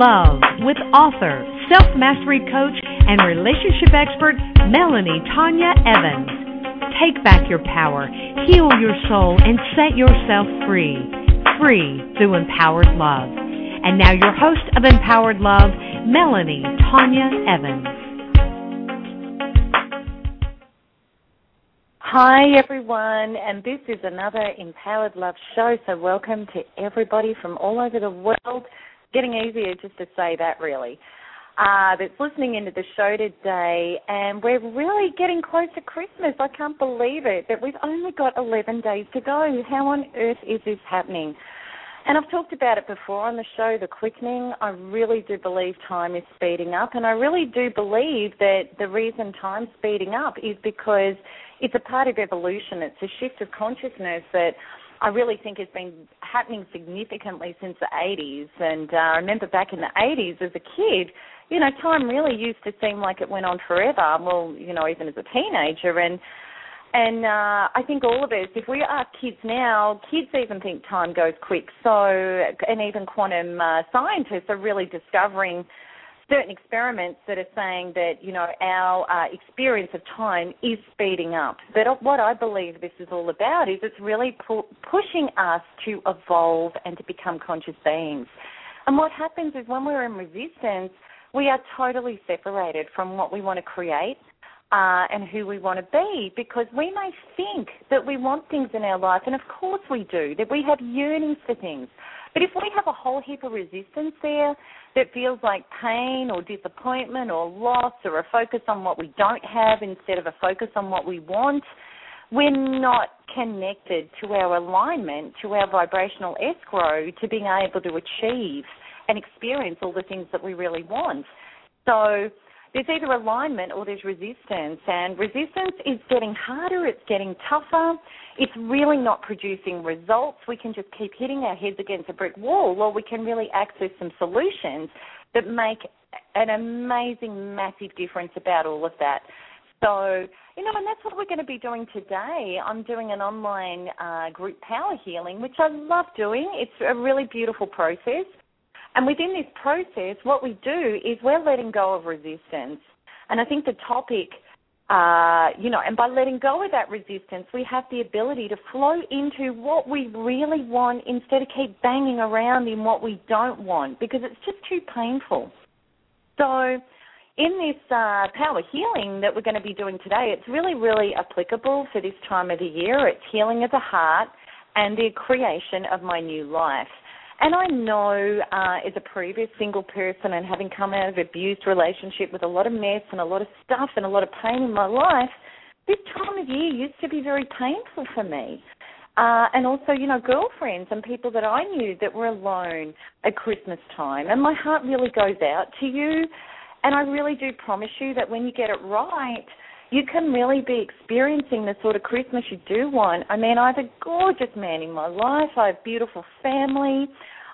Love with author, self mastery coach, and relationship expert Melanie Tonia Evans. Take back your power, heal your soul, and set yourself free. Free through empowered love. And now, your host of Empowered Love, Melanie Tonia Evans. Hi, everyone, and this is another Empowered Love show. So, welcome to everybody from all over the world getting easier just to say that, really. Uh, that's listening into the show today, and we're really getting close to Christmas. I can't believe it that we've only got 11 days to go. How on earth is this happening? And I've talked about it before on the show, the quickening. I really do believe time is speeding up, and I really do believe that the reason time's speeding up is because it's a part of evolution. It's a shift of consciousness that I really think has been happening significantly since the 80s. And uh, I remember back in the 80s as a kid, you know, time really used to seem like it went on forever. Well, you know, even as a teenager, and and uh, I think all of us, if we ask kids now, kids even think time goes quick. So, and even quantum uh, scientists are really discovering certain experiments that are saying that you know our uh, experience of time is speeding up. But what I believe this is all about is it's really pu- pushing us to evolve and to become conscious beings. And what happens is when we're in resistance, we are totally separated from what we want to create uh, and who we want to be because we may think that we want things in our life, and of course we do, that we have yearnings for things. But if we have a whole heap of resistance there that feels like pain or disappointment or loss or a focus on what we don't have instead of a focus on what we want, we're not connected to our alignment, to our vibrational escrow, to being able to achieve and experience all the things that we really want. So there's either alignment or there's resistance, and resistance is getting harder, it's getting tougher, it's really not producing results. We can just keep hitting our heads against a brick wall, or we can really access some solutions that make an amazing, massive difference about all of that. So, you know, and that's what we're going to be doing today. I'm doing an online uh, group power healing, which I love doing. It's a really beautiful process. And within this process, what we do is we're letting go of resistance. And I think the topic, uh, you know, and by letting go of that resistance, we have the ability to flow into what we really want instead of keep banging around in what we don't want because it's just too painful. So, in this uh, power healing that we're going to be doing today, it's really, really applicable for this time of the year. It's healing of the heart and the creation of my new life. And I know, uh, as a previous single person and having come out of abused relationship with a lot of mess and a lot of stuff and a lot of pain in my life, this time of year used to be very painful for me. Uh, and also, you know, girlfriends and people that I knew that were alone at Christmas time. And my heart really goes out to you. And I really do promise you that when you get it right, you can really be experiencing the sort of Christmas you do want. I mean, I have a gorgeous man in my life. I have beautiful family.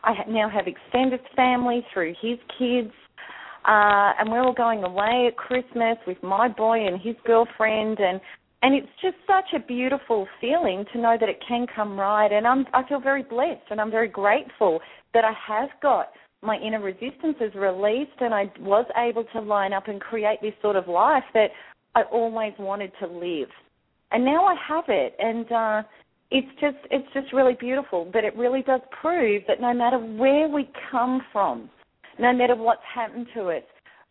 I now have extended family through his kids. Uh, and we're all going away at Christmas with my boy and his girlfriend and and it's just such a beautiful feeling to know that it can come right and I'm I feel very blessed and I'm very grateful that I have got my inner resistances released and I was able to line up and create this sort of life that I always wanted to live. And now I have it and uh it's just it's just really beautiful, but it really does prove that no matter where we come from, no matter what's happened to us,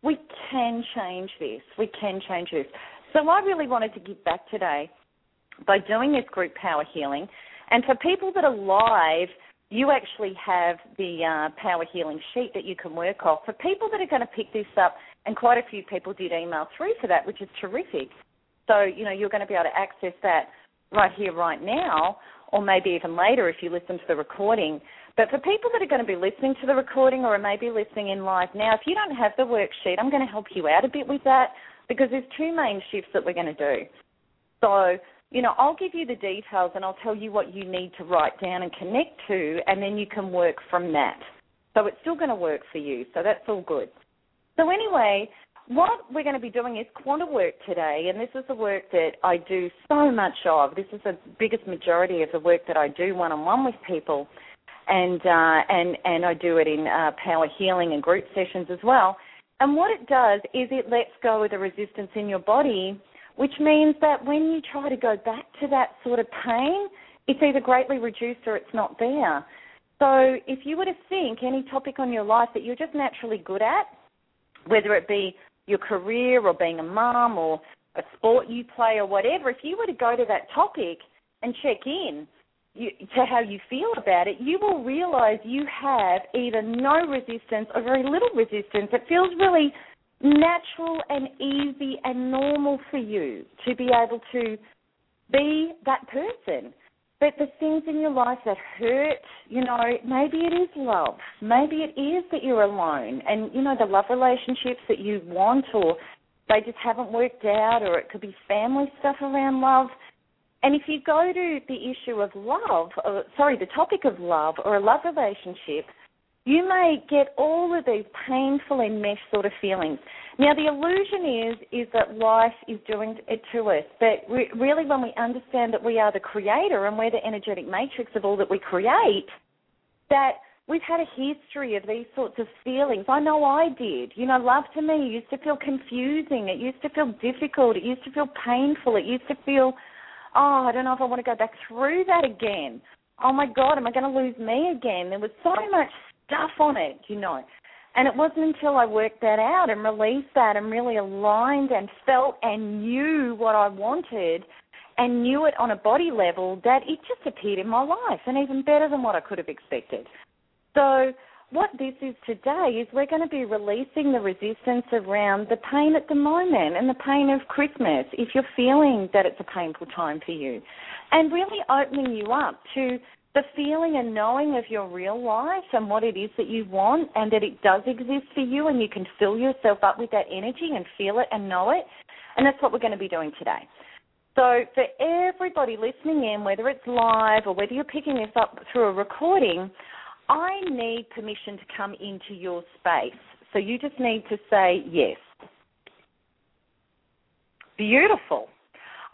we can change this. We can change this. So I really wanted to give back today by doing this group power healing. And for people that are live, you actually have the uh, power healing sheet that you can work off. For people that are going to pick this up and quite a few people did email through for that, which is terrific. So, you know, you're going to be able to access that right here, right now, or maybe even later if you listen to the recording. But for people that are going to be listening to the recording or maybe listening in live now, if you don't have the worksheet, I'm going to help you out a bit with that because there's two main shifts that we're going to do. So, you know, I'll give you the details and I'll tell you what you need to write down and connect to, and then you can work from that. So it's still going to work for you. So that's all good. So anyway, what we're going to be doing is quantum work today, and this is the work that I do so much of. This is the biggest majority of the work that I do one-on-one with people, and uh, and and I do it in uh, power healing and group sessions as well. And what it does is it lets go of the resistance in your body, which means that when you try to go back to that sort of pain, it's either greatly reduced or it's not there. So if you were to think any topic on your life that you're just naturally good at, whether it be your career or being a mom or a sport you play or whatever, if you were to go to that topic and check in you, to how you feel about it, you will realize you have either no resistance or very little resistance. It feels really natural and easy and normal for you to be able to be that person. But the things in your life that hurt, you know, maybe it is love. Maybe it is that you're alone. And, you know, the love relationships that you want or they just haven't worked out or it could be family stuff around love. And if you go to the issue of love, or, sorry, the topic of love or a love relationship, you may get all of these painful enmeshed sort of feelings. Now, the illusion is is that life is doing it to us, but we, really, when we understand that we are the creator and we're the energetic matrix of all that we create, that we've had a history of these sorts of feelings. I know I did. You know, love to me used to feel confusing. It used to feel difficult. It used to feel painful. It used to feel, oh, I don't know if I want to go back through that again. Oh my God, am I going to lose me again? There was so much stuff on it, you know. And it wasn't until I worked that out and released that and really aligned and felt and knew what I wanted and knew it on a body level that it just appeared in my life and even better than what I could have expected. So, what this is today is we're going to be releasing the resistance around the pain at the moment and the pain of Christmas if you're feeling that it's a painful time for you, and really opening you up to the feeling and knowing of your real life and what it is that you want and that it does exist for you and you can fill yourself up with that energy and feel it and know it. And that's what we're going to be doing today. So, for everybody listening in, whether it's live or whether you're picking this up through a recording, I need permission to come into your space. So, you just need to say yes. Beautiful.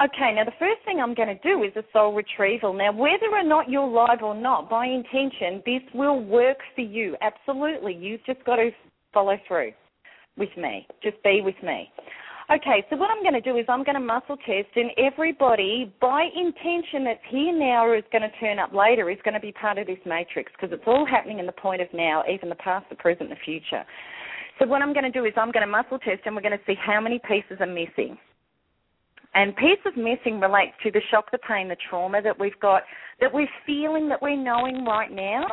Okay, now the first thing I'm going to do is a soul retrieval. Now, whether or not you're live or not, by intention, this will work for you. Absolutely. You've just got to follow through with me. Just be with me. Okay, so what I'm going to do is I'm going to muscle test, and everybody, by intention that's here now or is going to turn up later, is going to be part of this matrix because it's all happening in the point of now, even the past, the present, the future. So what I'm going to do is I'm going to muscle test, and we're going to see how many pieces are missing. And piece of missing relates to the shock, the pain, the trauma that we've got, that we're feeling, that we're knowing right now,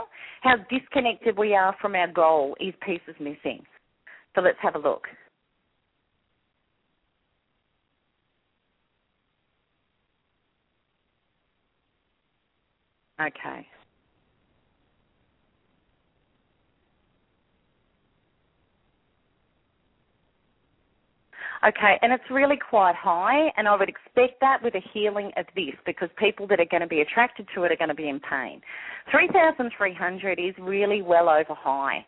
how disconnected we are from our goal is pieces missing. So let's have a look. Okay. Okay, and it's really quite high, and I would expect that with a healing of this because people that are going to be attracted to it are going to be in pain. 3,300 is really well over high.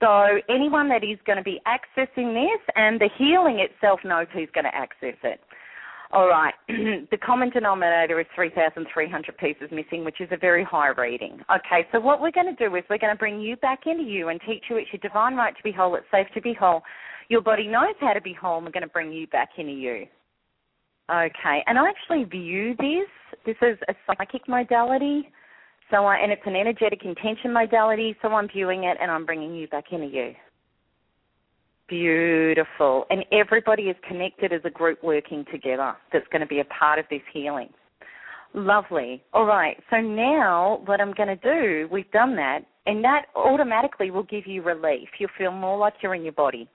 So anyone that is going to be accessing this and the healing itself knows who's going to access it. All right, the common denominator is 3,300 pieces missing, which is a very high reading. Okay, so what we're going to do is we're going to bring you back into you and teach you it's your divine right to be whole, it's safe to be whole, your body knows how to be whole and we're going to bring you back into you. Okay, and I actually view this, this is a psychic modality, so I, and it's an energetic intention modality, so I'm viewing it and I'm bringing you back into you. Beautiful. And everybody is connected as a group working together that's going to be a part of this healing. Lovely. All right. So now what I'm going to do, we've done that, and that automatically will give you relief. You'll feel more like you're in your body.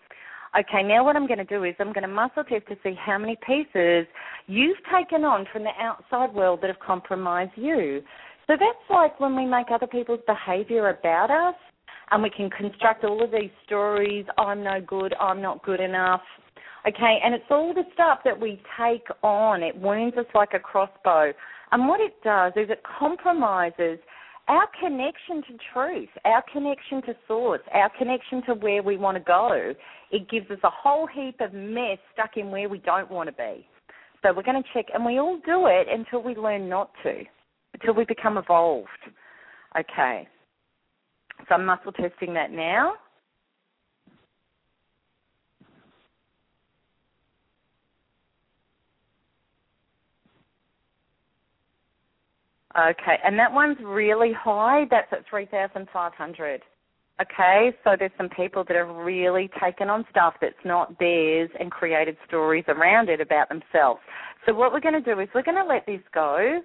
Okay, now what I'm going to do is I'm going to muscle test to see how many pieces you've taken on from the outside world that have compromised you. So that's like when we make other people's behavior about us and we can construct all of these stories I'm no good, I'm not good enough. Okay, and it's all the stuff that we take on. It wounds us like a crossbow. And what it does is it compromises our connection to truth, our connection to source, our connection to where we want to go. It gives us a whole heap of mess stuck in where we don't want to be. So we're going to check, and we all do it until we learn not to, until we become evolved. Okay. So I'm muscle testing that now. Okay, and that one's really high. That's at 3,500. Okay, so there's some people that have really taken on stuff that's not theirs and created stories around it about themselves. So what we're going to do is we're going to let this go.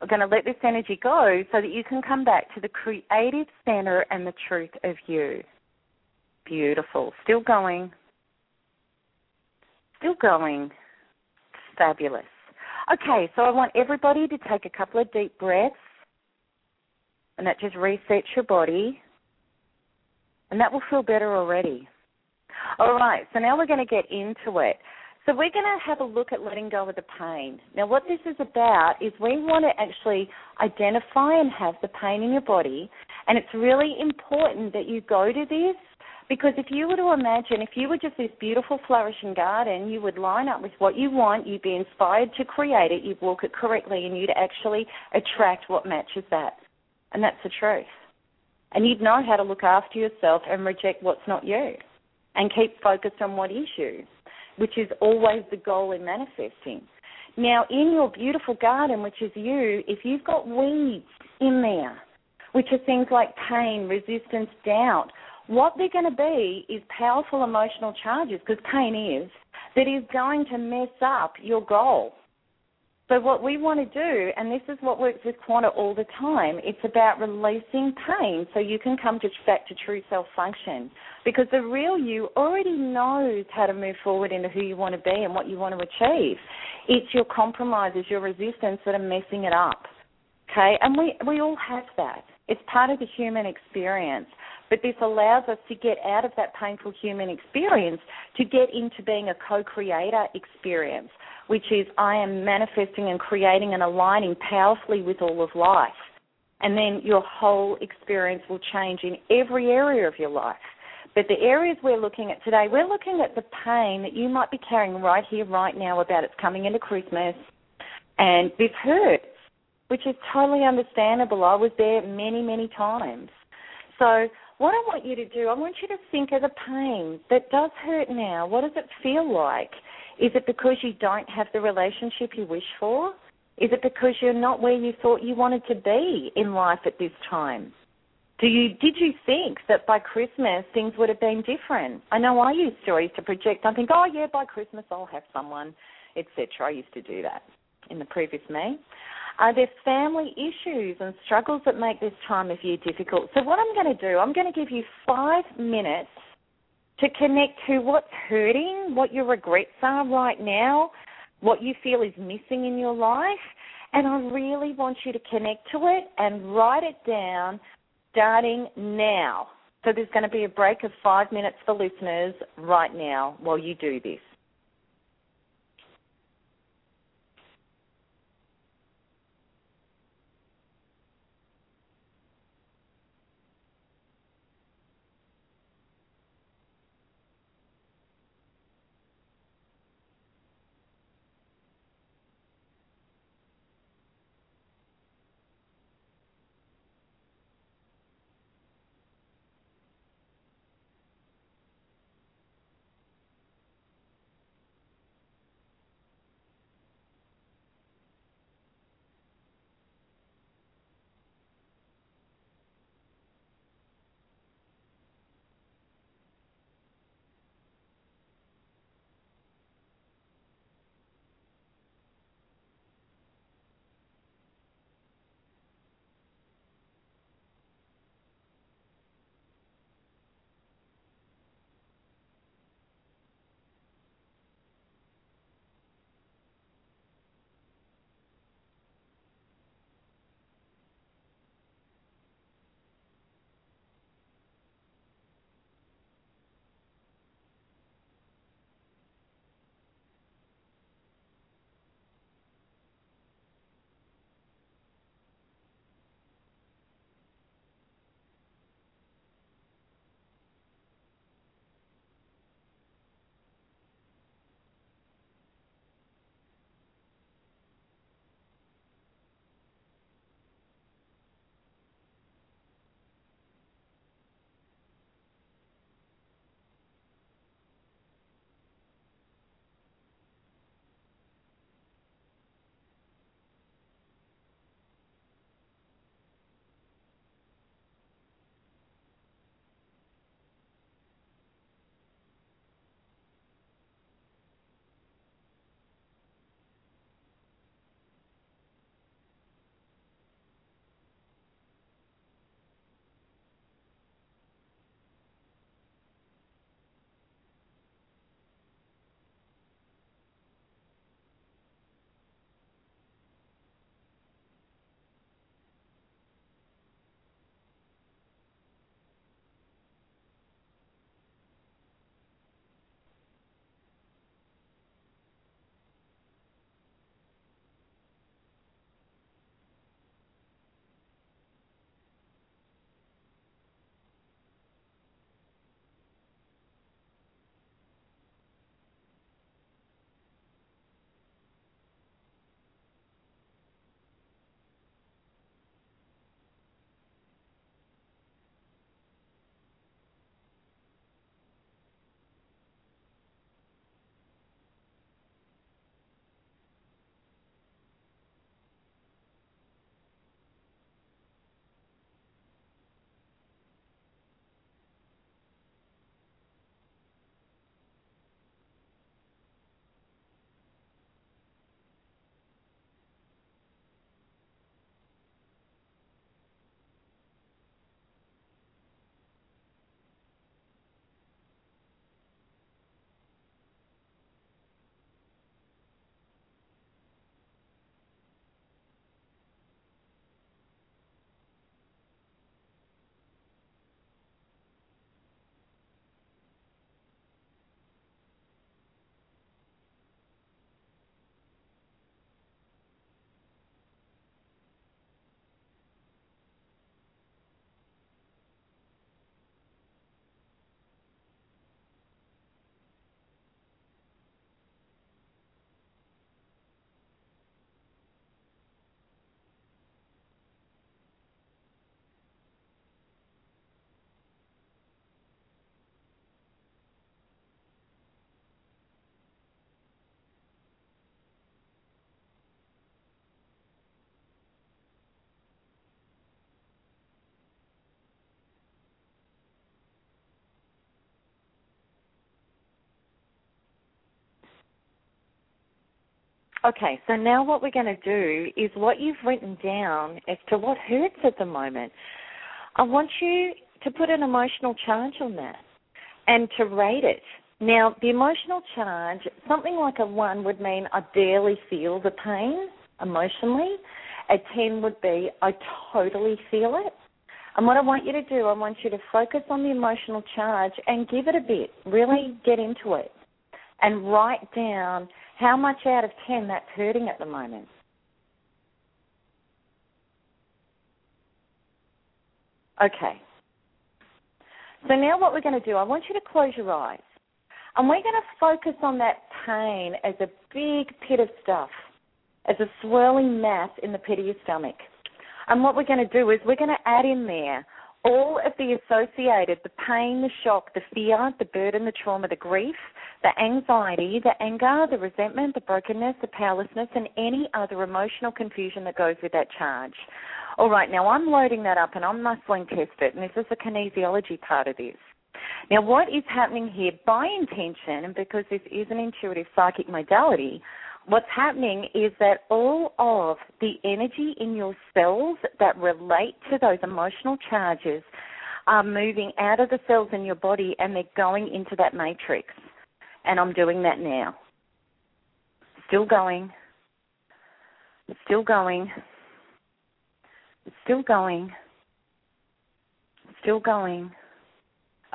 We're going to let this energy go so that you can come back to the creative center and the truth of you. Beautiful. Still going. Still going. Fabulous. Okay, so I want everybody to take a couple of deep breaths, and that just resets your body, and that will feel better already. All right, so now we're going to get into it. So we're going to have a look at letting go of the pain. Now, what this is about is we want to actually identify and have the pain in your body, and it's really important that you go to this because if you were to imagine, if you were just this beautiful flourishing garden, you would line up with what you want, you'd be inspired to create it, you'd walk it correctly, and you'd actually attract what matches that. And that's the truth. And you'd know how to look after yourself and reject what's not you and keep focused on what is you, which is always the goal in manifesting. Now, in your beautiful garden, which is you, if you've got weeds in there, which are things like pain, resistance, doubt, what they're going to be is powerful emotional charges, because pain is, that is going to mess up your goal. So what we want to do, and this is what works with Quanta all the time, it's about releasing pain so you can come to, back to true self-function. Because the real you already knows how to move forward into who you want to be and what you want to achieve. It's your compromises, your resistance that are messing it up. Okay, and we we all have that. It's part of the human experience. But this allows us to get out of that painful human experience to get into being a co creator experience, which is I am manifesting and creating and aligning powerfully with all of life. And then your whole experience will change in every area of your life. But the areas we're looking at today, we're looking at the pain that you might be carrying right here, right now about it's coming into Christmas. And this hurts, which is totally understandable. I was there many, many times. So what I want you to do, I want you to think of the pain that does hurt now. What does it feel like? Is it because you don't have the relationship you wish for? Is it because you're not where you thought you wanted to be in life at this time? Do you did you think that by Christmas things would have been different? I know I used to. I to project. I think, oh yeah, by Christmas I'll have someone, etc. I used to do that in the previous me. Are there family issues and struggles that make this time of year difficult? So, what I'm going to do, I'm going to give you five minutes to connect to what's hurting, what your regrets are right now, what you feel is missing in your life. And I really want you to connect to it and write it down starting now. So, there's going to be a break of five minutes for listeners right now while you do this. Okay, so now what we're going to do is what you've written down as to what hurts at the moment. I want you to put an emotional charge on that and to rate it. Now, the emotional charge, something like a 1 would mean I barely feel the pain emotionally. A 10 would be I totally feel it. And what I want you to do, I want you to focus on the emotional charge and give it a bit. Really get into it. And write down how much out of 10 that's hurting at the moment. Okay. So now what we're going to do, I want you to close your eyes. And we're going to focus on that pain as a big pit of stuff, as a swirling mass in the pit of your stomach. And what we're going to do is we're going to add in there all of the associated the pain, the shock, the fear, the burden, the trauma, the grief, the anxiety, the anger, the resentment, the brokenness, the powerlessness, and any other emotional confusion that goes with that charge. All right, now I'm loading that up and I'm muscling test it, and this is the kinesiology part of this. Now, what is happening here by intention, and because this is an intuitive psychic modality, what's happening is that all of the energy in your cells that relate to those emotional charges are moving out of the cells in your body and they're going into that matrix. And I'm doing that now. Still going. Still going. Still going. Still going.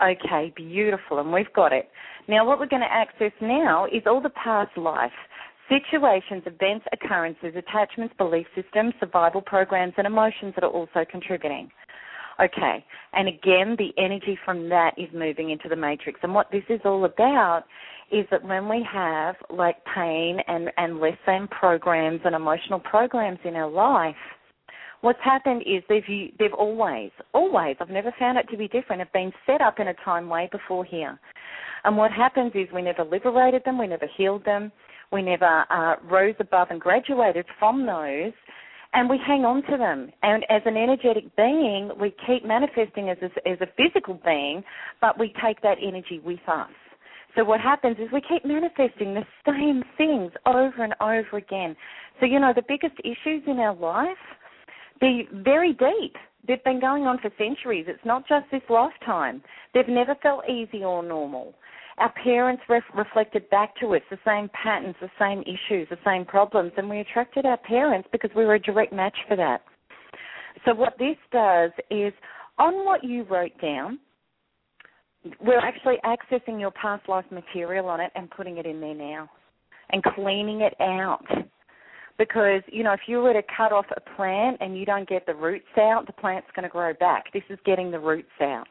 Okay, beautiful, and we've got it. Now, what we're going to access now is all the past life situations, events, occurrences, attachments, belief systems, survival programs, and emotions that are also contributing. Okay, and again, the energy from that is moving into the matrix. And what this is all about is that when we have like pain and, and less than programs and emotional programs in our life, what's happened is they've they've always, always, I've never found it to be different, have been set up in a time way before here. And what happens is we never liberated them, we never healed them, we never uh, rose above and graduated from those, and we hang on to them. And as an energetic being, we keep manifesting as a, as a physical being, but we take that energy with us. So what happens is we keep manifesting the same things over and over again. So you know the biggest issues in our life, they're very deep. They've been going on for centuries. It's not just this lifetime. They've never felt easy or normal our parents ref- reflected back to us the same patterns, the same issues, the same problems, and we attracted our parents because we were a direct match for that. So, what this does is on what you wrote down, we're actually accessing your past life material on it and putting it in there now and cleaning it out. Because, you know, if you were to cut off a plant and you don't get the roots out, the plant's going to grow back. This is getting the roots out.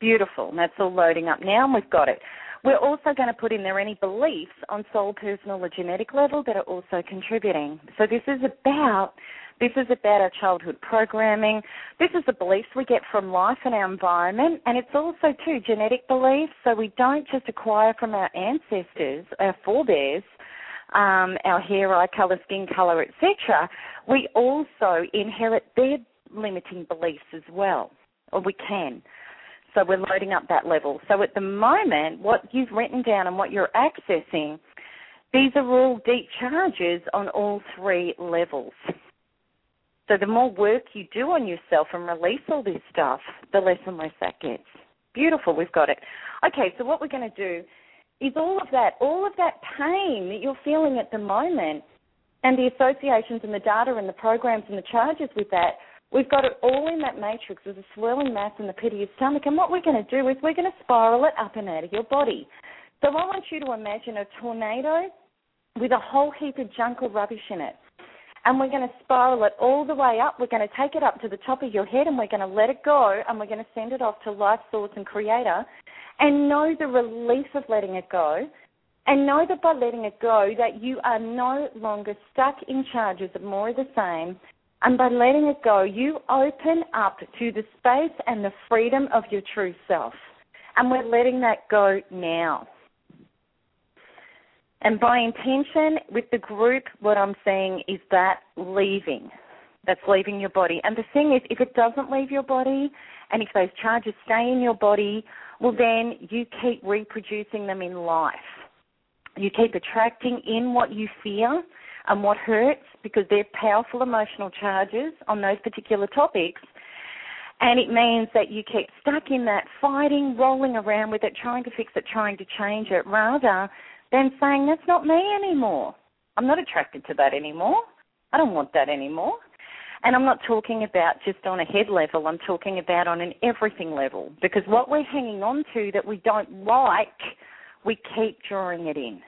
Beautiful. And that's all loading up now, and we've got it. We're also going to put in there any beliefs on soul, personal, or genetic level that are also contributing. So this is about this is about our childhood programming. This is the beliefs we get from life and our environment, and it's also too genetic beliefs. So we don't just acquire from our ancestors, our forebears, um, our hair, eye color, skin color, etc. We also inherit their limiting beliefs as well, or we can. So we're loading up that level. So at the moment, what you've written down and what you're accessing, these are all deep charges on all three levels. So the more work you do on yourself and release all this stuff, the less and less that gets. Beautiful, we've got it. Okay, so what we're going to do is all of that, all of that pain that you're feeling at the moment, and the associations and the data and the programs and the charges with that We've got it all in that matrix. There's a swirling mass in the pit of your stomach. And what we're going to do is we're going to spiral it up and out of your body. So I want you to imagine a tornado with a whole heap of junk or rubbish in it. And we're going to spiral it all the way up. We're going to take it up to the top of your head and we're going to let it go and we're going to send it off to life source and creator and know the relief of letting it go and know that by letting it go that you are no longer stuck in charges of more of the same and by letting it go, you open up to the space and the freedom of your true self. And we're letting that go now. And by intention with the group, what I'm saying is that leaving. That's leaving your body. And the thing is, if it doesn't leave your body, and if those charges stay in your body, well, then you keep reproducing them in life. You keep attracting in what you fear and what hurts because they're powerful emotional charges on those particular topics. And it means that you keep stuck in that fighting, rolling around with it, trying to fix it, trying to change it, rather than saying, that's not me anymore. I'm not attracted to that anymore. I don't want that anymore. And I'm not talking about just on a head level, I'm talking about on an everything level. Because what we're hanging on to that we don't like, we keep drawing it in.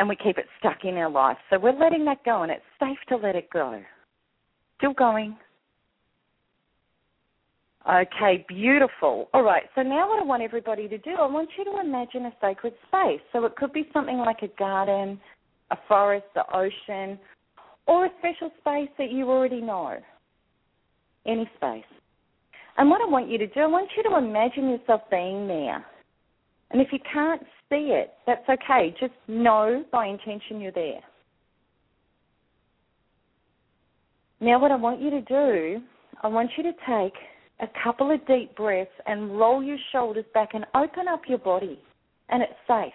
And we keep it stuck in our life. So we're letting that go, and it's safe to let it go. Still going. Okay, beautiful. All right, so now what I want everybody to do, I want you to imagine a sacred space. So it could be something like a garden, a forest, the ocean, or a special space that you already know. Any space. And what I want you to do, I want you to imagine yourself being there. And if you can't see it, that's okay. Just know by intention you're there. Now, what I want you to do, I want you to take a couple of deep breaths and roll your shoulders back and open up your body. And it's safe.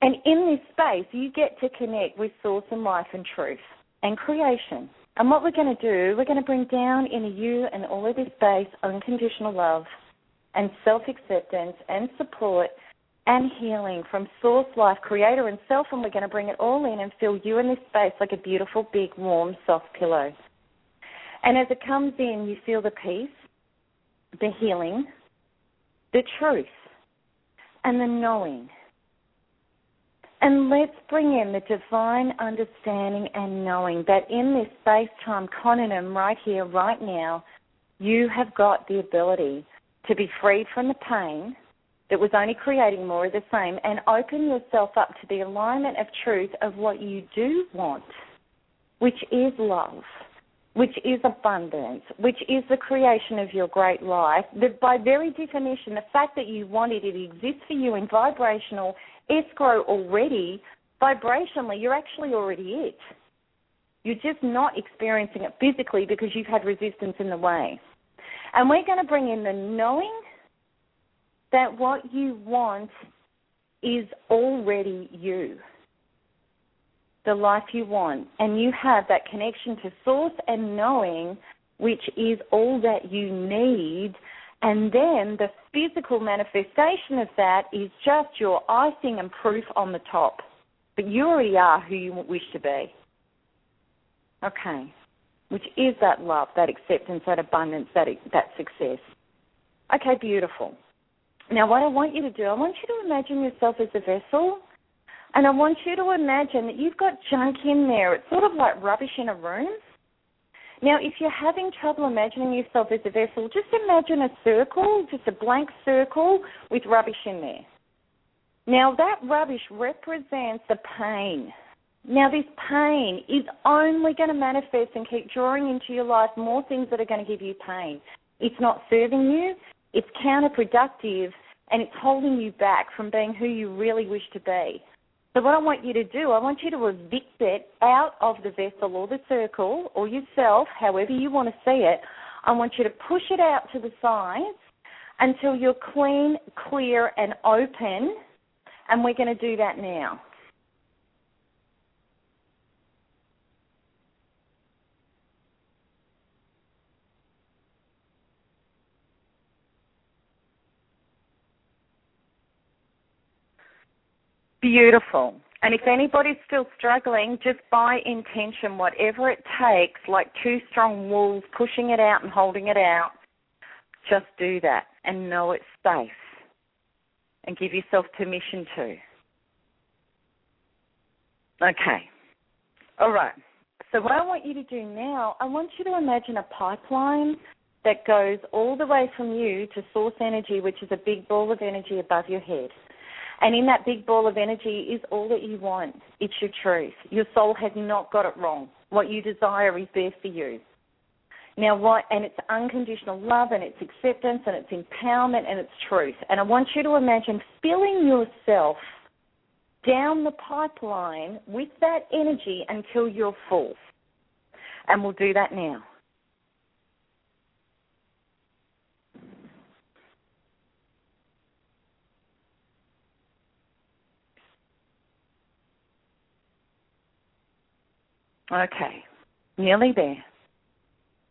And in this space, you get to connect with source and life and truth and creation. And what we're going to do, we're going to bring down into you and all of this space unconditional love and self acceptance and support and healing from source, life, creator, and self. And we're going to bring it all in and fill you in this space like a beautiful, big, warm, soft pillow. And as it comes in, you feel the peace, the healing, the truth, and the knowing and let's bring in the divine understanding and knowing that in this space time continuum, right here, right now, you have got the ability to be freed from the pain that was only creating more of the same and open yourself up to the alignment of truth of what you do want, which is love, which is abundance, which is the creation of your great life. That by very definition, the fact that you want it, it exists for you in vibrational escrow already, vibrationally, you're actually already it. You're just not experiencing it physically because you've had resistance in the way. And we're going to bring in the knowing that what you want is already you. The life you want. And you have that connection to source and knowing, which is all that you need and then the physical manifestation of that is just your icing and proof on the top. But you already are who you wish to be. Okay. Which is that love, that acceptance, that abundance, that that success. Okay, beautiful. Now, what I want you to do, I want you to imagine yourself as a vessel, and I want you to imagine that you've got junk in there. It's sort of like rubbish in a room. Now, if you're having trouble imagining yourself as a vessel, just imagine a circle, just a blank circle with rubbish in there. Now, that rubbish represents the pain. Now, this pain is only going to manifest and keep drawing into your life more things that are going to give you pain. It's not serving you, it's counterproductive, and it's holding you back from being who you really wish to be. So what I want you to do, I want you to evict it out of the vessel or the circle or yourself, however you want to see it. I want you to push it out to the sides until you're clean, clear, and open. And we're going to do that now. Beautiful. And if anybody's still struggling, just by intention, whatever it takes, like two strong wolves pushing it out and holding it out, just do that and know it's safe and give yourself permission to. Okay. All right. So, what I want you to do now, I want you to imagine a pipeline that goes all the way from you to source energy, which is a big ball of energy above your head. And in that big ball of energy is all that you want. It's your truth. Your soul has not got it wrong. What you desire is there for you. Now, what, and it's unconditional love and it's acceptance and it's empowerment and it's truth. And I want you to imagine filling yourself down the pipeline with that energy until you're full. And we'll do that now. Okay, nearly there.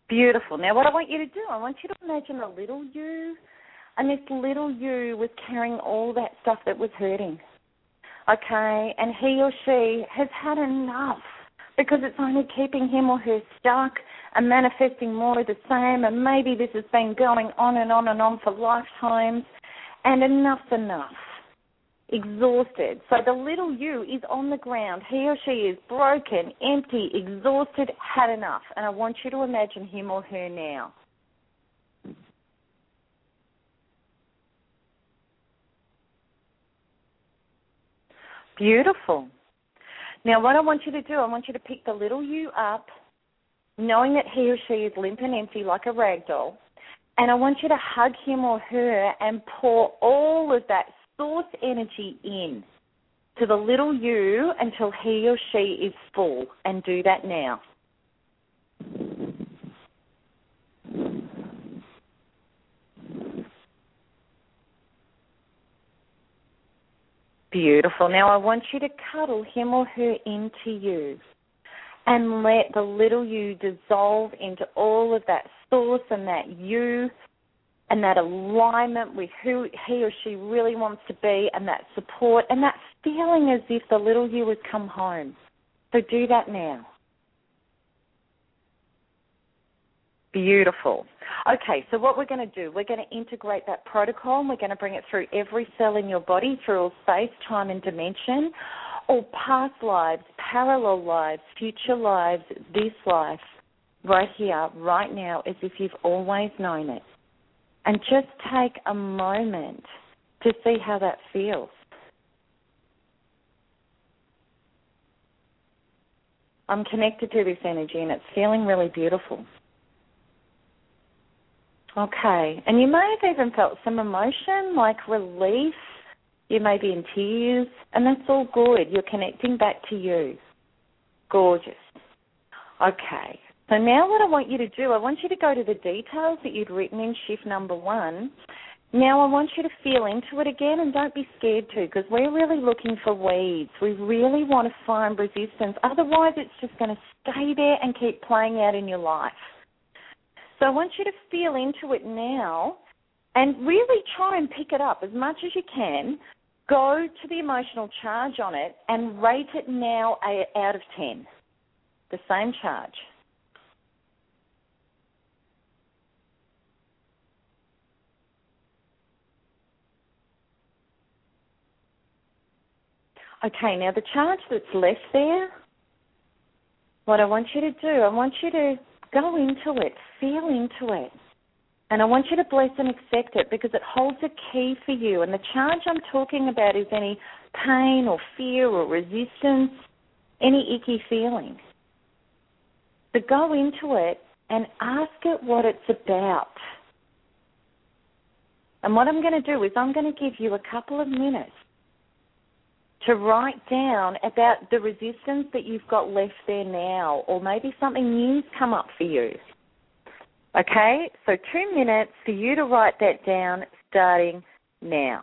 Beautiful. Now, what I want you to do, I want you to imagine a little you, and this little you was carrying all that stuff that was hurting. Okay, and he or she has had enough because it's only keeping him or her stuck and manifesting more of the same, and maybe this has been going on and on and on for lifetimes, and enough's enough exhausted. So the little you is on the ground. He or she is broken, empty, exhausted, had enough. And I want you to imagine him or her now. Beautiful. Now, what I want you to do, I want you to pick the little you up, knowing that he or she is limp and empty like a rag doll. And I want you to hug him or her and pour all of that source energy in to the little you until he or she is full, and do that now. Beautiful. Now I want you to cuddle him or her into you and let the little you dissolve into all of that source and that you and that alignment with who he or she really wants to be and that support and that feeling as if the little you has come home. So do that now. Beautiful. Okay, so what we're going to do, we're going to integrate that protocol and we're going to bring it through every cell in your body, through all space, time, and dimension, all past lives, parallel lives, future lives, this life, right here, right now, as if you've always known it and just take a moment to see how that feels. I'm connected to this energy and it's feeling really beautiful. Okay, and you may have even felt some emotion like relief. You may be in tears, and that's all good. You're connecting back to you. Gorgeous. Okay, so now what I want you to do, I want you to go to the details that you'd written in shift number one. Now I want you to feel into it again and don't be scared to because we're really looking for weeds. We really want to find resistance. Otherwise it's just going to stay there and keep playing out in your life. So I want you to feel into it now and really try and pick it up as much as you can. Go to the emotional charge on it and rate it now out of 10. The same charge. Okay, now the charge that's left there, what I want you to do, I want you to go into it, feel into it. And I want you to bless and accept it because it holds a key for you. And the charge I'm talking about is any pain or fear or resistance, any icky feeling. So go into it and ask it what it's about. And what I'm going to do is I'm going to give you a couple of minutes to write down about the resistance that you've got left there now, or maybe something new's come up for you. Okay, so two minutes for you to write that down starting now.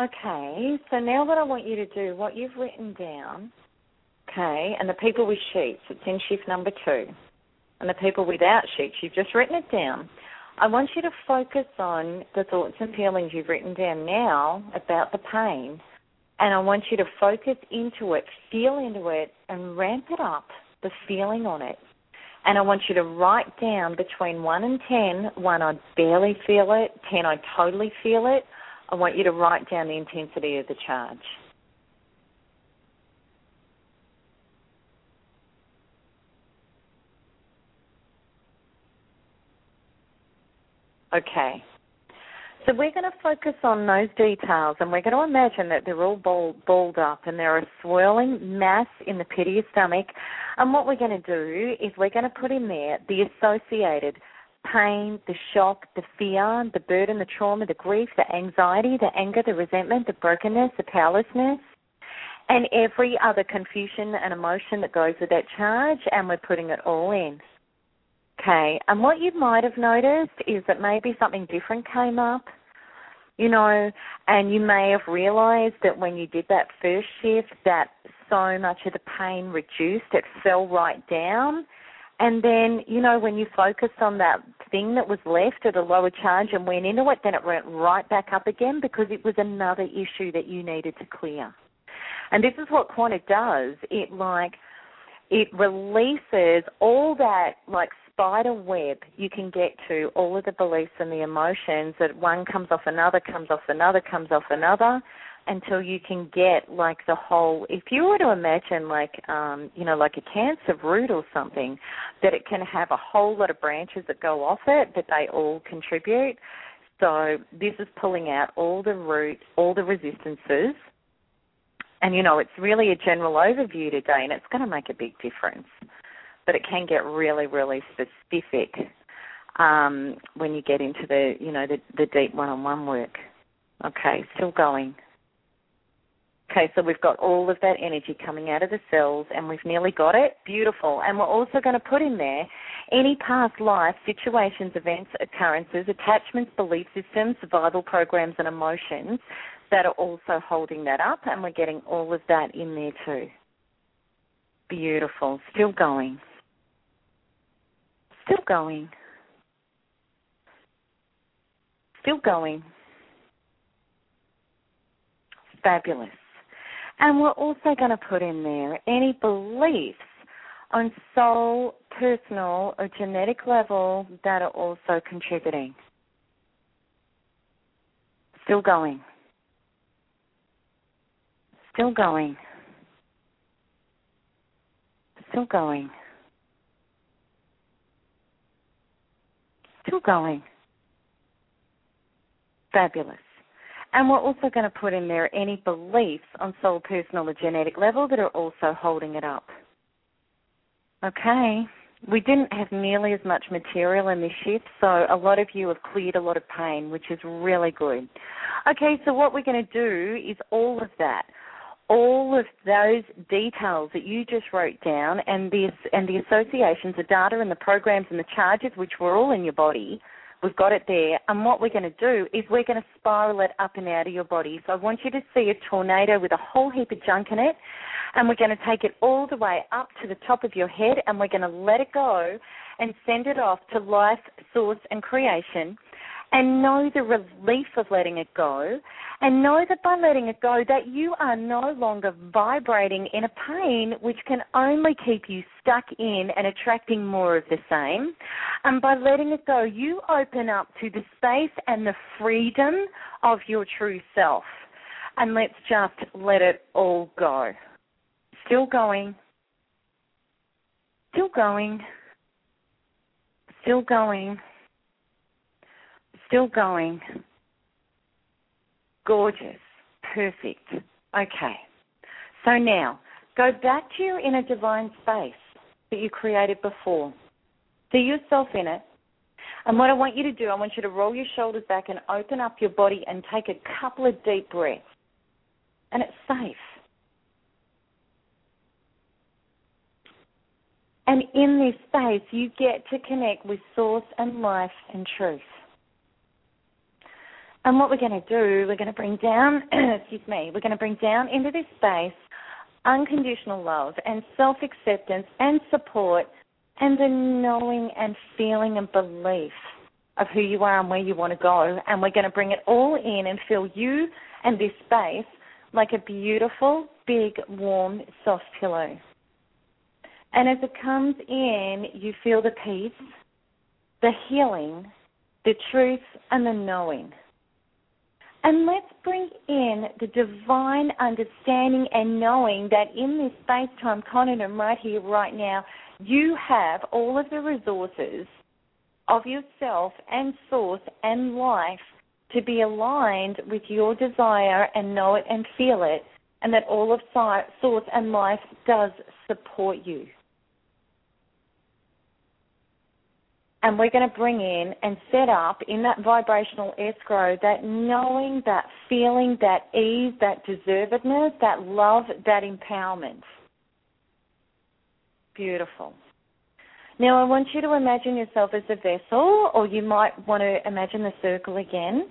Okay, so now what I want you to do, what you've written down, okay, and the people with sheets, it's in shift number two, and the people without sheets, you've just written it down. I want you to focus on the thoughts and feelings you've written down now about the pain, and I want you to focus into it, feel into it, and ramp it up, the feeling on it. And I want you to write down between 1 and 10, 1 I barely feel it, 10 I totally feel it, I want you to write down the intensity of the charge. Okay. So we're going to focus on those details and we're going to imagine that they're all ball, balled up and they're a swirling mass in the pit of your stomach. And what we're going to do is we're going to put in there the associated pain, the shock, the fear, the burden, the trauma, the grief, the anxiety, the anger, the resentment, the brokenness, the powerlessness, and every other confusion and emotion that goes with that charge, and we're putting it all in. Okay, and what you might have noticed is that maybe something different came up, you know, and you may have realized that when you did that first shift that so much of the pain reduced, it fell right down and then, you know, when you focused on that thing that was left at a lower charge and went into it, then it went right back up again because it was another issue that you needed to clear. And this is what Quanta does. It like it releases all that like spider web you can get to all of the beliefs and the emotions that one comes off another, comes off another, comes off another until you can get like the whole if you were to imagine like um you know like a cancer root or something that it can have a whole lot of branches that go off it but they all contribute. So this is pulling out all the roots all the resistances. And you know it's really a general overview today and it's going to make a big difference. But it can get really really specific um when you get into the you know the the deep one on one work. Okay still going Okay, so we've got all of that energy coming out of the cells and we've nearly got it. Beautiful. And we're also going to put in there any past life situations, events, occurrences, attachments, belief systems, survival programs, and emotions that are also holding that up. And we're getting all of that in there too. Beautiful. Still going. Still going. Still going. Fabulous. And we're also going to put in there any beliefs on soul, personal, or genetic level that are also contributing. Still going. Still going. Still going. Still going. Fabulous. And we're also going to put in there any beliefs on soul, personal, or genetic level that are also holding it up. Okay. We didn't have nearly as much material in this shift, so a lot of you have cleared a lot of pain, which is really good. Okay, so what we're going to do is all of that, all of those details that you just wrote down, and the and the associations, the data, and the programs and the charges, which were all in your body, We've got it there. And what we're going to do is we're going to spiral it up and out of your body. So I want you to see a tornado with a whole heap of junk in it. And we're going to take it all the way up to the top of your head and we're going to let it go and send it off to life, source, and creation and know the relief of letting it go and know that by letting it go that you are no longer vibrating in a pain which can only keep you stuck in and attracting more of the same. And by letting it go you open up to the space and the freedom of your true self. And let's just let it all go. Still going. Still going. Still going Still going. Gorgeous. Perfect. Okay. So now, go back to your inner divine space that you created before. See yourself in it. And what I want you to do, I want you to roll your shoulders back and open up your body and take a couple of deep breaths. And it's safe. And in this space, you get to connect with source and life and truth. And what we're going to do, we're going to bring down, excuse me, we're going to bring down into this space unconditional love and self acceptance and support and the knowing and feeling and belief of who you are and where you want to go. And we're going to bring it all in and fill you and this space like a beautiful, big, warm, soft pillow. And as it comes in, you feel the peace, the healing, the truth, and the knowing. And let's bring in the divine understanding and knowing that in this space time continuum right here, right now, you have all of the resources of yourself and source and life to be aligned with your desire and know it and feel it, and that all of source and life does support you. And we're going to bring in and set up in that vibrational escrow that knowing, that feeling, that ease, that deservedness, that love, that empowerment. Beautiful. Now, I want you to imagine yourself as a vessel, or you might want to imagine the circle again.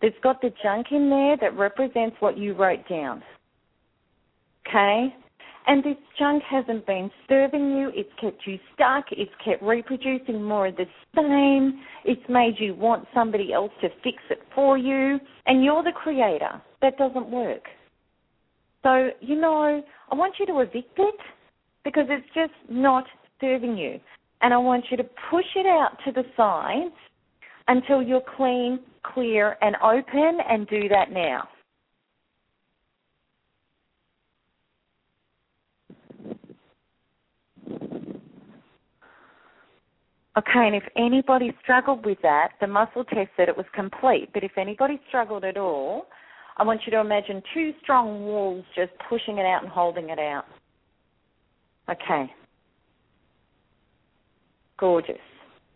There's got the junk in there that represents what you wrote down. Okay? And this junk hasn't been serving you. It's kept you stuck. It's kept reproducing more of the same. It's made you want somebody else to fix it for you. And you're the creator. That doesn't work. So, you know, I want you to evict it because it's just not serving you. And I want you to push it out to the sides until you're clean, clear, and open, and do that now. Okay, and if anybody struggled with that, the muscle test said it was complete. But if anybody struggled at all, I want you to imagine two strong walls just pushing it out and holding it out. Okay. Gorgeous.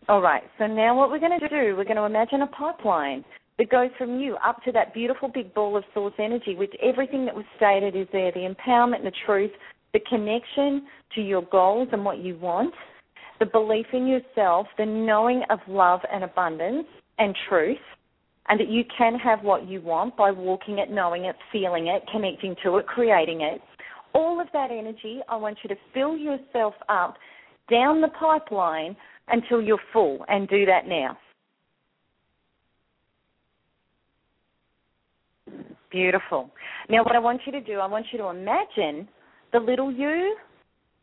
All right, so now what we're going to do, we're going to imagine a pipeline that goes from you up to that beautiful big ball of source energy, which everything that was stated is there the empowerment, the truth, the connection to your goals and what you want the belief in yourself, the knowing of love and abundance and truth, and that you can have what you want by walking it, knowing it, feeling it, connecting to it, creating it. All of that energy, I want you to fill yourself up down the pipeline until you're full, and do that now. Beautiful. Now, what I want you to do, I want you to imagine the little you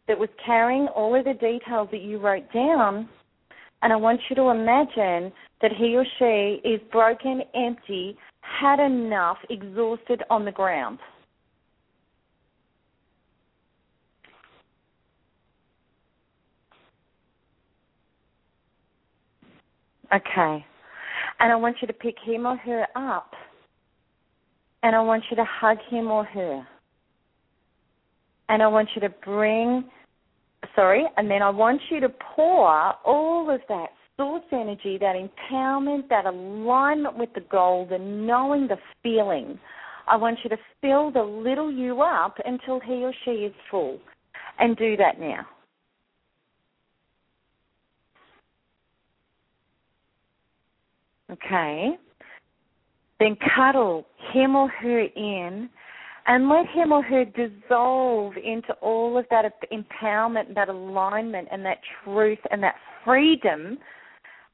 that was carrying all of the details that you wrote down. And I want you to imagine that he or she is broken, empty, had enough, exhausted on the ground. Okay. And I want you to pick him or her up. And I want you to hug him or her. And I want you to bring sorry, and then I want you to pour all of that source energy, that empowerment, that alignment with the goal, the knowing, the feeling. I want you to fill the little you up until he or she is full. And do that now. Okay. Then cuddle him or her in and let him or her dissolve into all of that empowerment, that alignment, and that truth, and that freedom,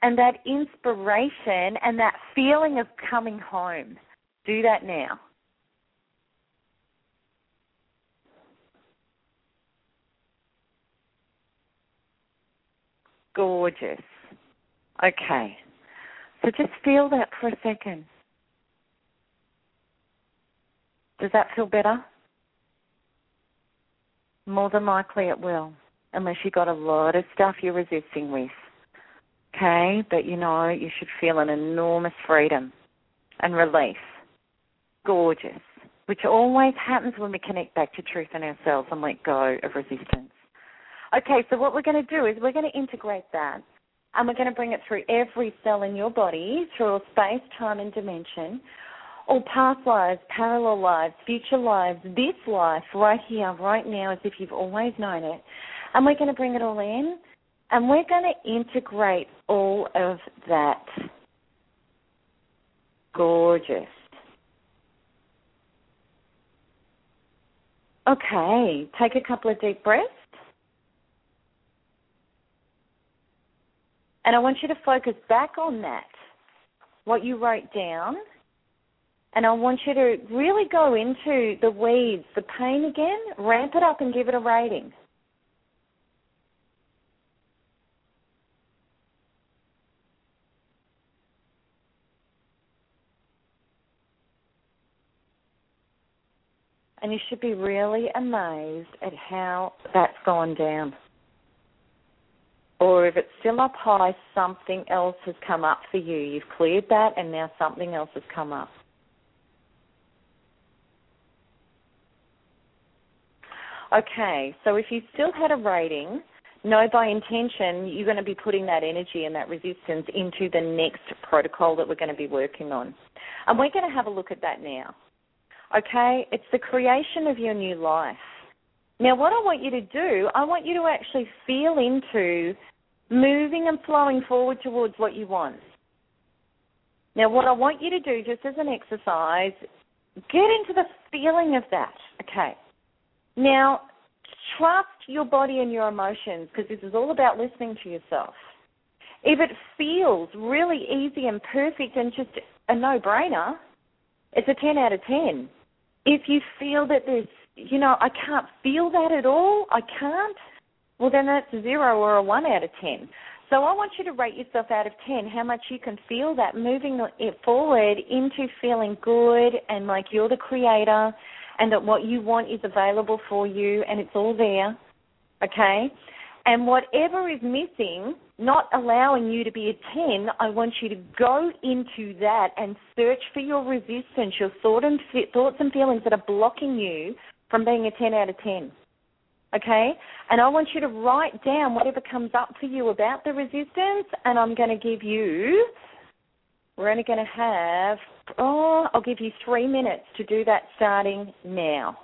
and that inspiration, and that feeling of coming home. Do that now. Gorgeous. Okay. So just feel that for a second. Does that feel better? More than likely it will, unless you've got a lot of stuff you're resisting with. Okay, but you know, you should feel an enormous freedom and relief. Gorgeous. Which always happens when we connect back to truth in ourselves and let go of resistance. Okay, so what we're going to do is we're going to integrate that and we're going to bring it through every cell in your body, through space, time, and dimension all past lives, parallel lives, future lives, this life right here, right now, as if you've always known it. And we're going to bring it all in and we're going to integrate all of that. Gorgeous. Okay, take a couple of deep breaths. And I want you to focus back on that, what you wrote down. And I want you to really go into the weeds, the pain again, ramp it up and give it a rating. And you should be really amazed at how that's gone down. Or if it's still up high, something else has come up for you. You've cleared that and now something else has come up. Okay, so if you still had a rating, know by intention you're going to be putting that energy and that resistance into the next protocol that we're going to be working on. And we're going to have a look at that now. Okay? It's the creation of your new life. Now, what I want you to do, I want you to actually feel into moving and flowing forward towards what you want. Now, what I want you to do, just as an exercise, get into the feeling of that. Okay. Now, trust your body and your emotions because this is all about listening to yourself. If it feels really easy and perfect and just a no brainer, it's a 10 out of 10 if you feel that there's, you know, I can't feel that at all, I can't, well, then that's a zero or a one out of 10. So I want you to rate yourself out of 10 how much you can feel that moving it forward into feeling good and like you're the creator and that what you want is available for you and it's all there. Okay? And whatever is missing, not allowing you to be a 10, I want you to go into that and search for your resistance, your thought and thoughts and feelings that are blocking you from being a 10 out of 10. Okay? And I want you to write down whatever comes up for you about the resistance, and I'm going to give you, we're only going to have, oh, I'll give you three minutes to do that starting now.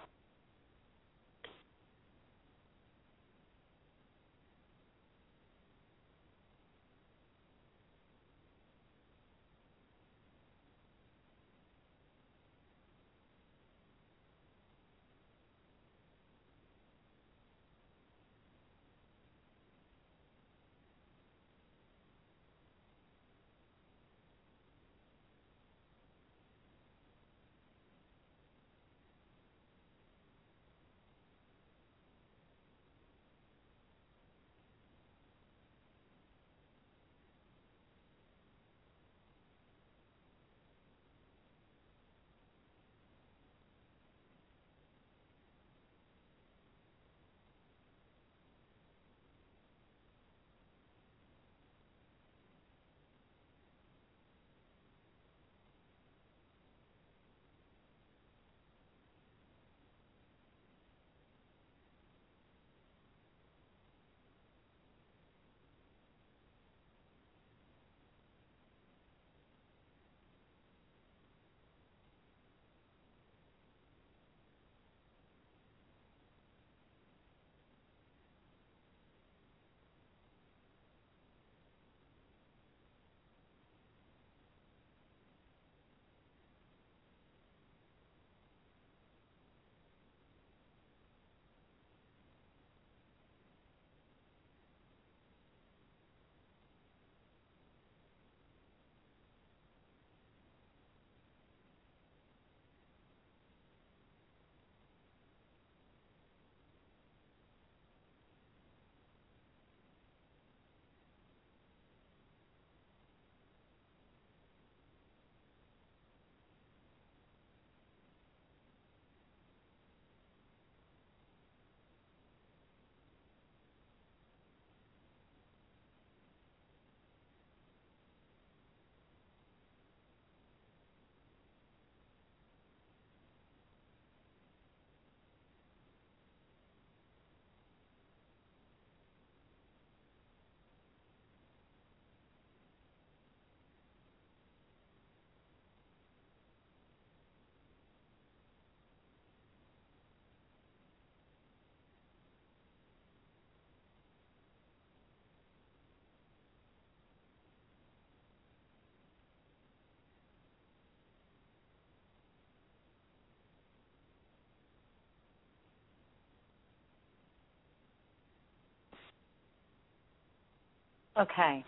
Okay.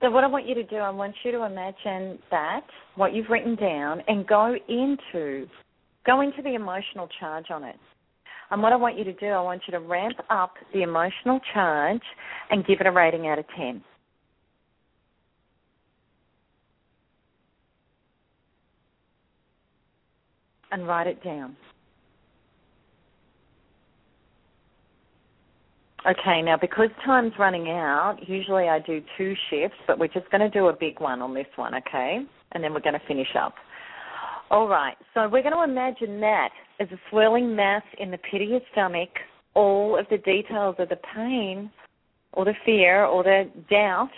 So what I want you to do, I want you to imagine that what you've written down and go into go into the emotional charge on it. And what I want you to do, I want you to ramp up the emotional charge and give it a rating out of 10. And write it down. Okay, now because time's running out, usually I do two shifts, but we're just going to do a big one on this one, okay? And then we're going to finish up. All right, so we're going to imagine that as a swirling mass in the pit of your stomach, all of the details of the pain or the fear or the doubt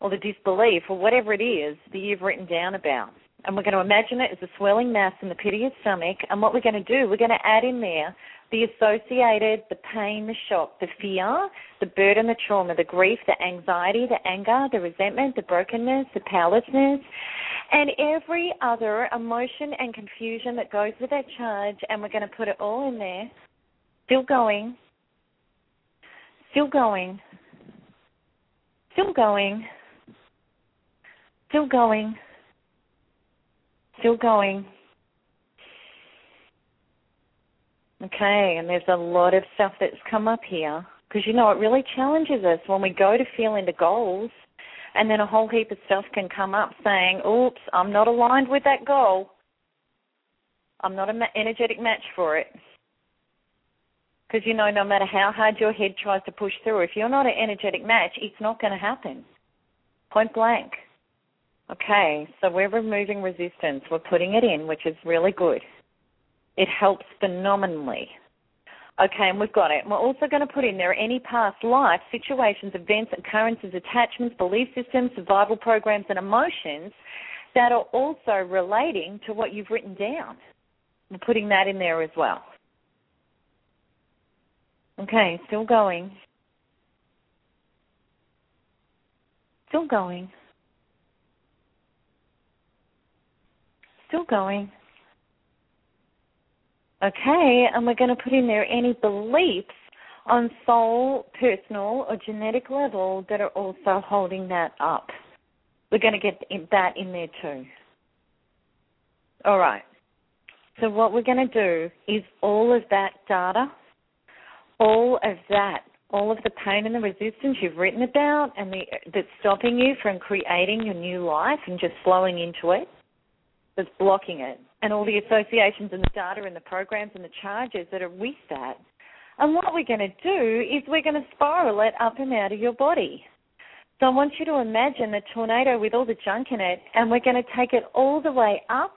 or the disbelief or whatever it is that you've written down about. And we're going to imagine it as a swirling mass in the pit of your stomach. And what we're going to do, we're going to add in there the associated, the pain, the shock, the fear, the burden, the trauma, the grief, the anxiety, the anger, the resentment, the brokenness, the powerlessness, and every other emotion and confusion that goes with that charge. And we're going to put it all in there. Still going. Still going. Still going. Still going. Still going. Okay, and there's a lot of stuff that's come up here because you know it really challenges us when we go to feel into goals, and then a whole heap of stuff can come up saying, "Oops, I'm not aligned with that goal. I'm not an energetic match for it." Because you know, no matter how hard your head tries to push through, if you're not an energetic match, it's not going to happen. Point blank. Okay, so we're removing resistance. We're putting it in, which is really good. It helps phenomenally. Okay, and we've got it. We're also going to put in there any past life situations, events, occurrences, attachments, belief systems, survival programs, and emotions that are also relating to what you've written down. We're putting that in there as well. Okay, still going. Still going. Still going. Okay, and we're going to put in there any beliefs on soul, personal, or genetic level that are also holding that up. We're going to get that in there too. All right. So, what we're going to do is all of that data, all of that, all of the pain and the resistance you've written about and the, that's stopping you from creating your new life and just flowing into it, that's blocking it, and all the associations and the data and the programs and the charges that are with that. And what we're going to do is we're going to spiral it up and out of your body. So I want you to imagine the tornado with all the junk in it, and we're going to take it all the way up.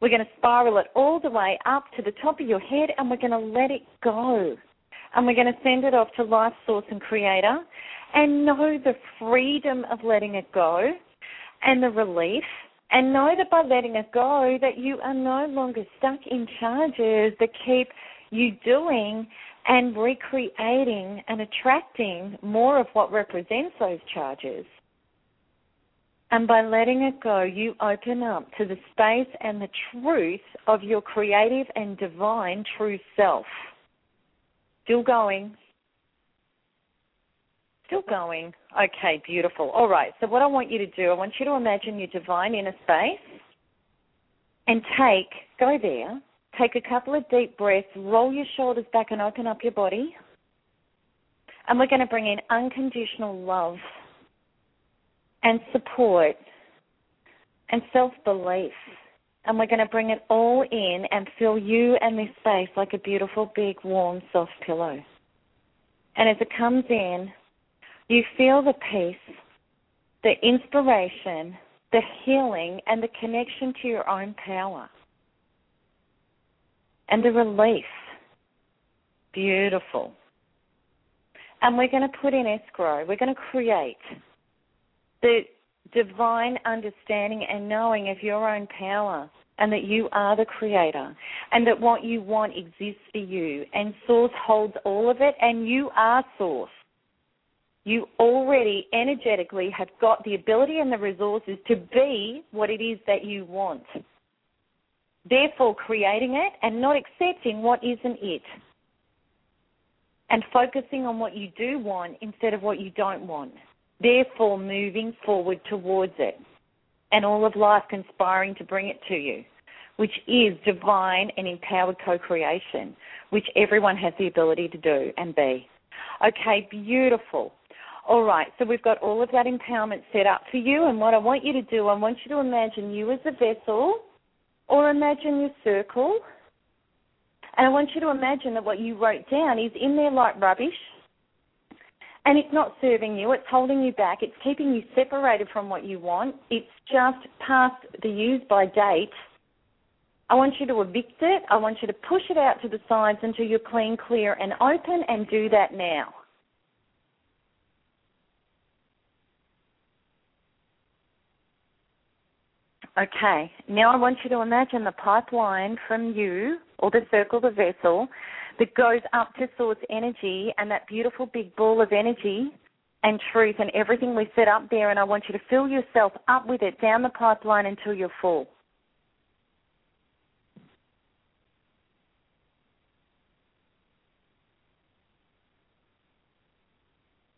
We're going to spiral it all the way up to the top of your head, and we're going to let it go. And we're going to send it off to Life Source and Creator, and know the freedom of letting it go, and the relief, and know that by letting it go, that you are no longer stuck in charges that keep you doing and recreating and attracting more of what represents those charges. And by letting it go, you open up to the space and the truth of your creative and divine true self. Still going. Still going. Okay, beautiful. All right, so what I want you to do, I want you to imagine your divine inner space and take, go there, take a couple of deep breaths, roll your shoulders back and open up your body. And we're going to bring in unconditional love and support and self belief. And we're going to bring it all in and fill you and this space like a beautiful, big, warm, soft pillow. And as it comes in, you feel the peace, the inspiration, the healing, and the connection to your own power. And the relief. Beautiful. And we're going to put in escrow. We're going to create the divine understanding and knowing of your own power and that you are the creator and that what you want exists for you and source holds all of it and you are source you already energetically have got the ability and the resources to be what it is that you want. Therefore, creating it and not accepting what isn't it. And focusing on what you do want instead of what you don't want. therefore moving forward towards it, and all of life conspiring to bring it to you, which is divine and empowered co creation, which everyone has the ability to do and be. Okay, beautiful. All right, so we've got all of that empowerment set up for you, and what I want you to do, I want you to imagine you as a vessel, or imagine your circle, and I want you to imagine that what you wrote down is in there like rubbish, and it's not serving you, it's holding you back, it's keeping you separated from what you want, it's just past the use by date. I want you to evict it, I want you to push it out to the sides until you're clean, clear, and open, and do that now. Okay, now I want you to imagine the pipeline from you, or the circle, the vessel, that goes up to source energy and that beautiful big ball of energy and truth and everything we set up there. And I want you to fill yourself up with it down the pipeline until you're full.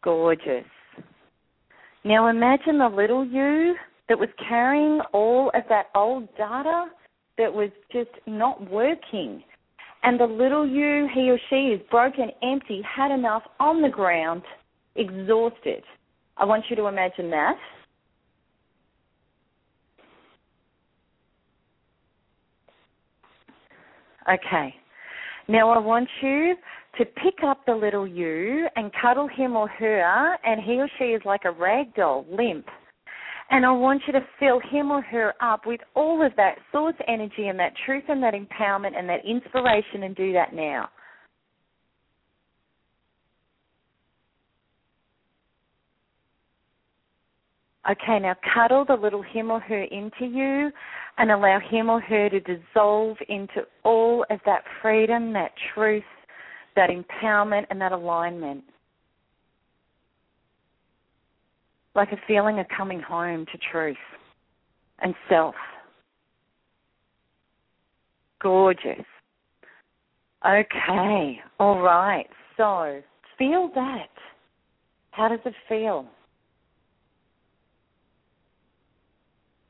Gorgeous. Now imagine the little you that was carrying all of that old data that was just not working. And the little you, he or she, is broken, empty, had enough on the ground, exhausted. I want you to imagine that. Okay. Now I want you to pick up the little you and cuddle him or her, and he or she is like a rag doll, limp. And I want you to fill him or her up with all of that source energy and that truth and that empowerment and that inspiration and do that now. Okay, now cuddle the little him or her into you and allow him or her to dissolve into all of that freedom, that truth, that empowerment, and that alignment. Like a feeling of coming home to truth and self. Gorgeous. Okay, all right. So feel that. How does it feel?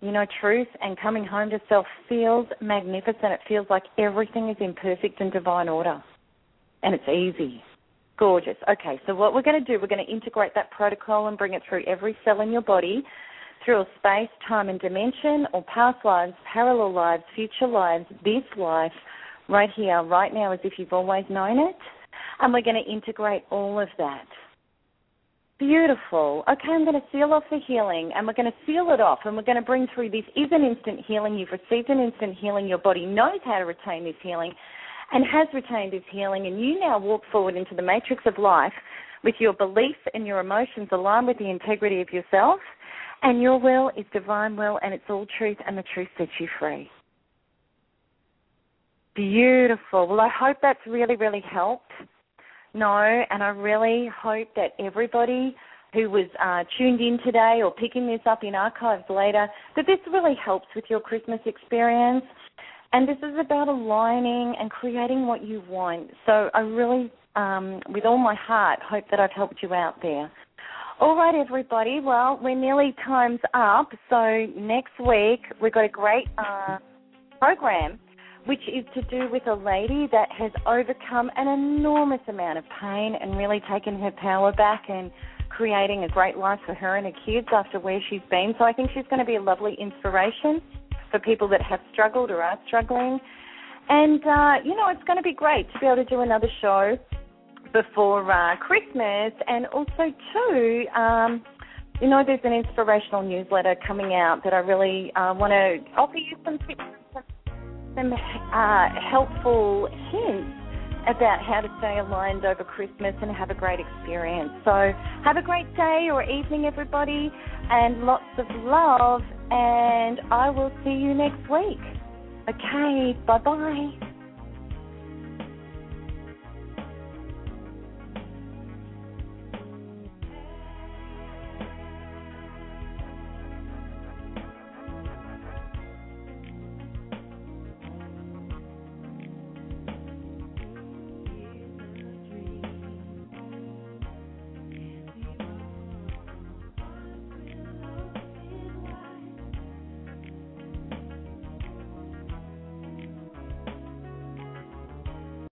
You know, truth and coming home to self feels magnificent. It feels like everything is in perfect and divine order. And it's easy. Gorgeous. Okay, so what we're going to do, we're going to integrate that protocol and bring it through every cell in your body through a space, time, and dimension, or past lives, parallel lives, future lives, this life, right here, right now, as if you've always known it. And we're going to integrate all of that. Beautiful. Okay, I'm going to seal off the healing and we're going to seal it off and we're going to bring through this is an instant healing. You've received an instant healing. Your body knows how to retain this healing and has retained his healing, and you now walk forward into the matrix of life with your beliefs and your emotions aligned with the integrity of yourself, and your will is divine will, and it's all truth, and the truth sets you free. Beautiful. Well, I hope that's really, really helped. No, and I really hope that everybody who was uh, tuned in today or picking this up in archives later, that this really helps with your Christmas experience. And this is about aligning and creating what you want. So I really, um, with all my heart, hope that I've helped you out there. All right, everybody. Well, we're nearly time's up. So next week we've got a great uh, program, which is to do with a lady that has overcome an enormous amount of pain and really taken her power back and creating a great life for her and her kids after where she's been. So I think she's going to be a lovely inspiration for people that have struggled or are struggling. And, uh, you know, it's going to be great to be able to do another show before uh, Christmas. And also, too, um, you know, there's an inspirational newsletter coming out that I really uh, want to offer you some tips, some uh, helpful hints about how to stay aligned over Christmas and have a great experience. So, have a great day or evening, everybody, and lots of love and I will see you next week. Okay, bye bye.